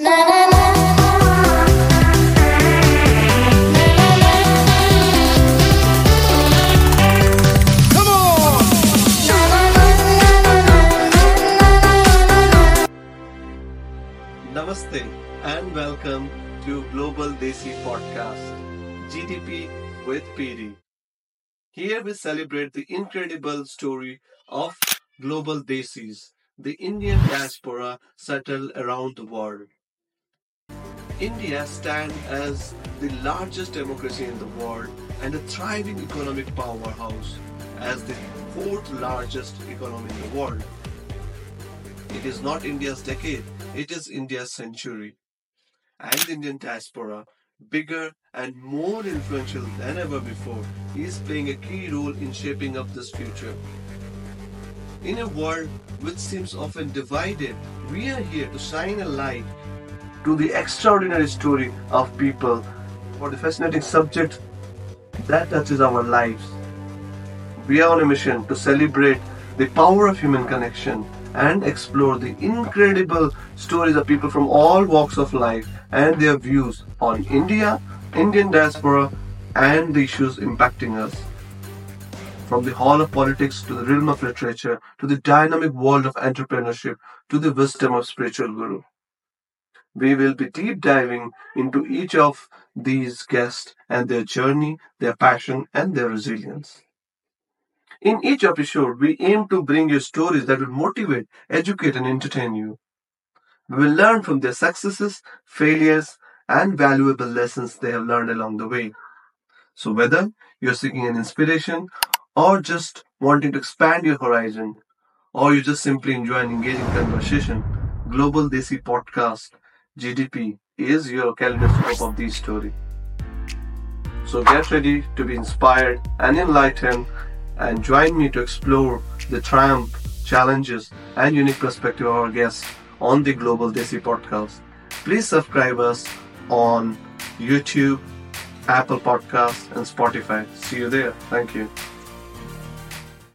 Namaste and welcome to Global Desi Podcast, GDP with PD. Here we celebrate the incredible story of global Desis, the Indian diaspora settled around the world. India stands as the largest democracy in the world and a thriving economic powerhouse as the fourth largest economy in the world. It is not India's decade, it is India's century. And the Indian diaspora, bigger and more influential than ever before, is playing a key role in shaping up this future. In a world which seems often divided, we are here to shine a light to the extraordinary story of people for the fascinating subject that touches our lives. We are on a mission to celebrate the power of human connection and explore the incredible stories of people from all walks of life and their views on India, Indian diaspora, and the issues impacting us. From the hall of politics to the realm of literature to the dynamic world of entrepreneurship to the wisdom of spiritual guru. We will be deep diving into each of these guests and their journey, their passion, and their resilience. In each episode, we aim to bring you stories that will motivate, educate, and entertain you. We will learn from their successes, failures, and valuable lessons they have learned along the way. So, whether you're seeking an inspiration or just wanting to expand your horizon, or you just simply enjoy an engaging conversation, Global Desi Podcast GDP is your kaleidoscope of these story. So get ready to be inspired and enlightened and join me to explore the triumph, challenges, and unique perspective of our guests on the Global Desi Podcast. Please subscribe us on YouTube, Apple Podcasts, and Spotify. See you there. Thank you.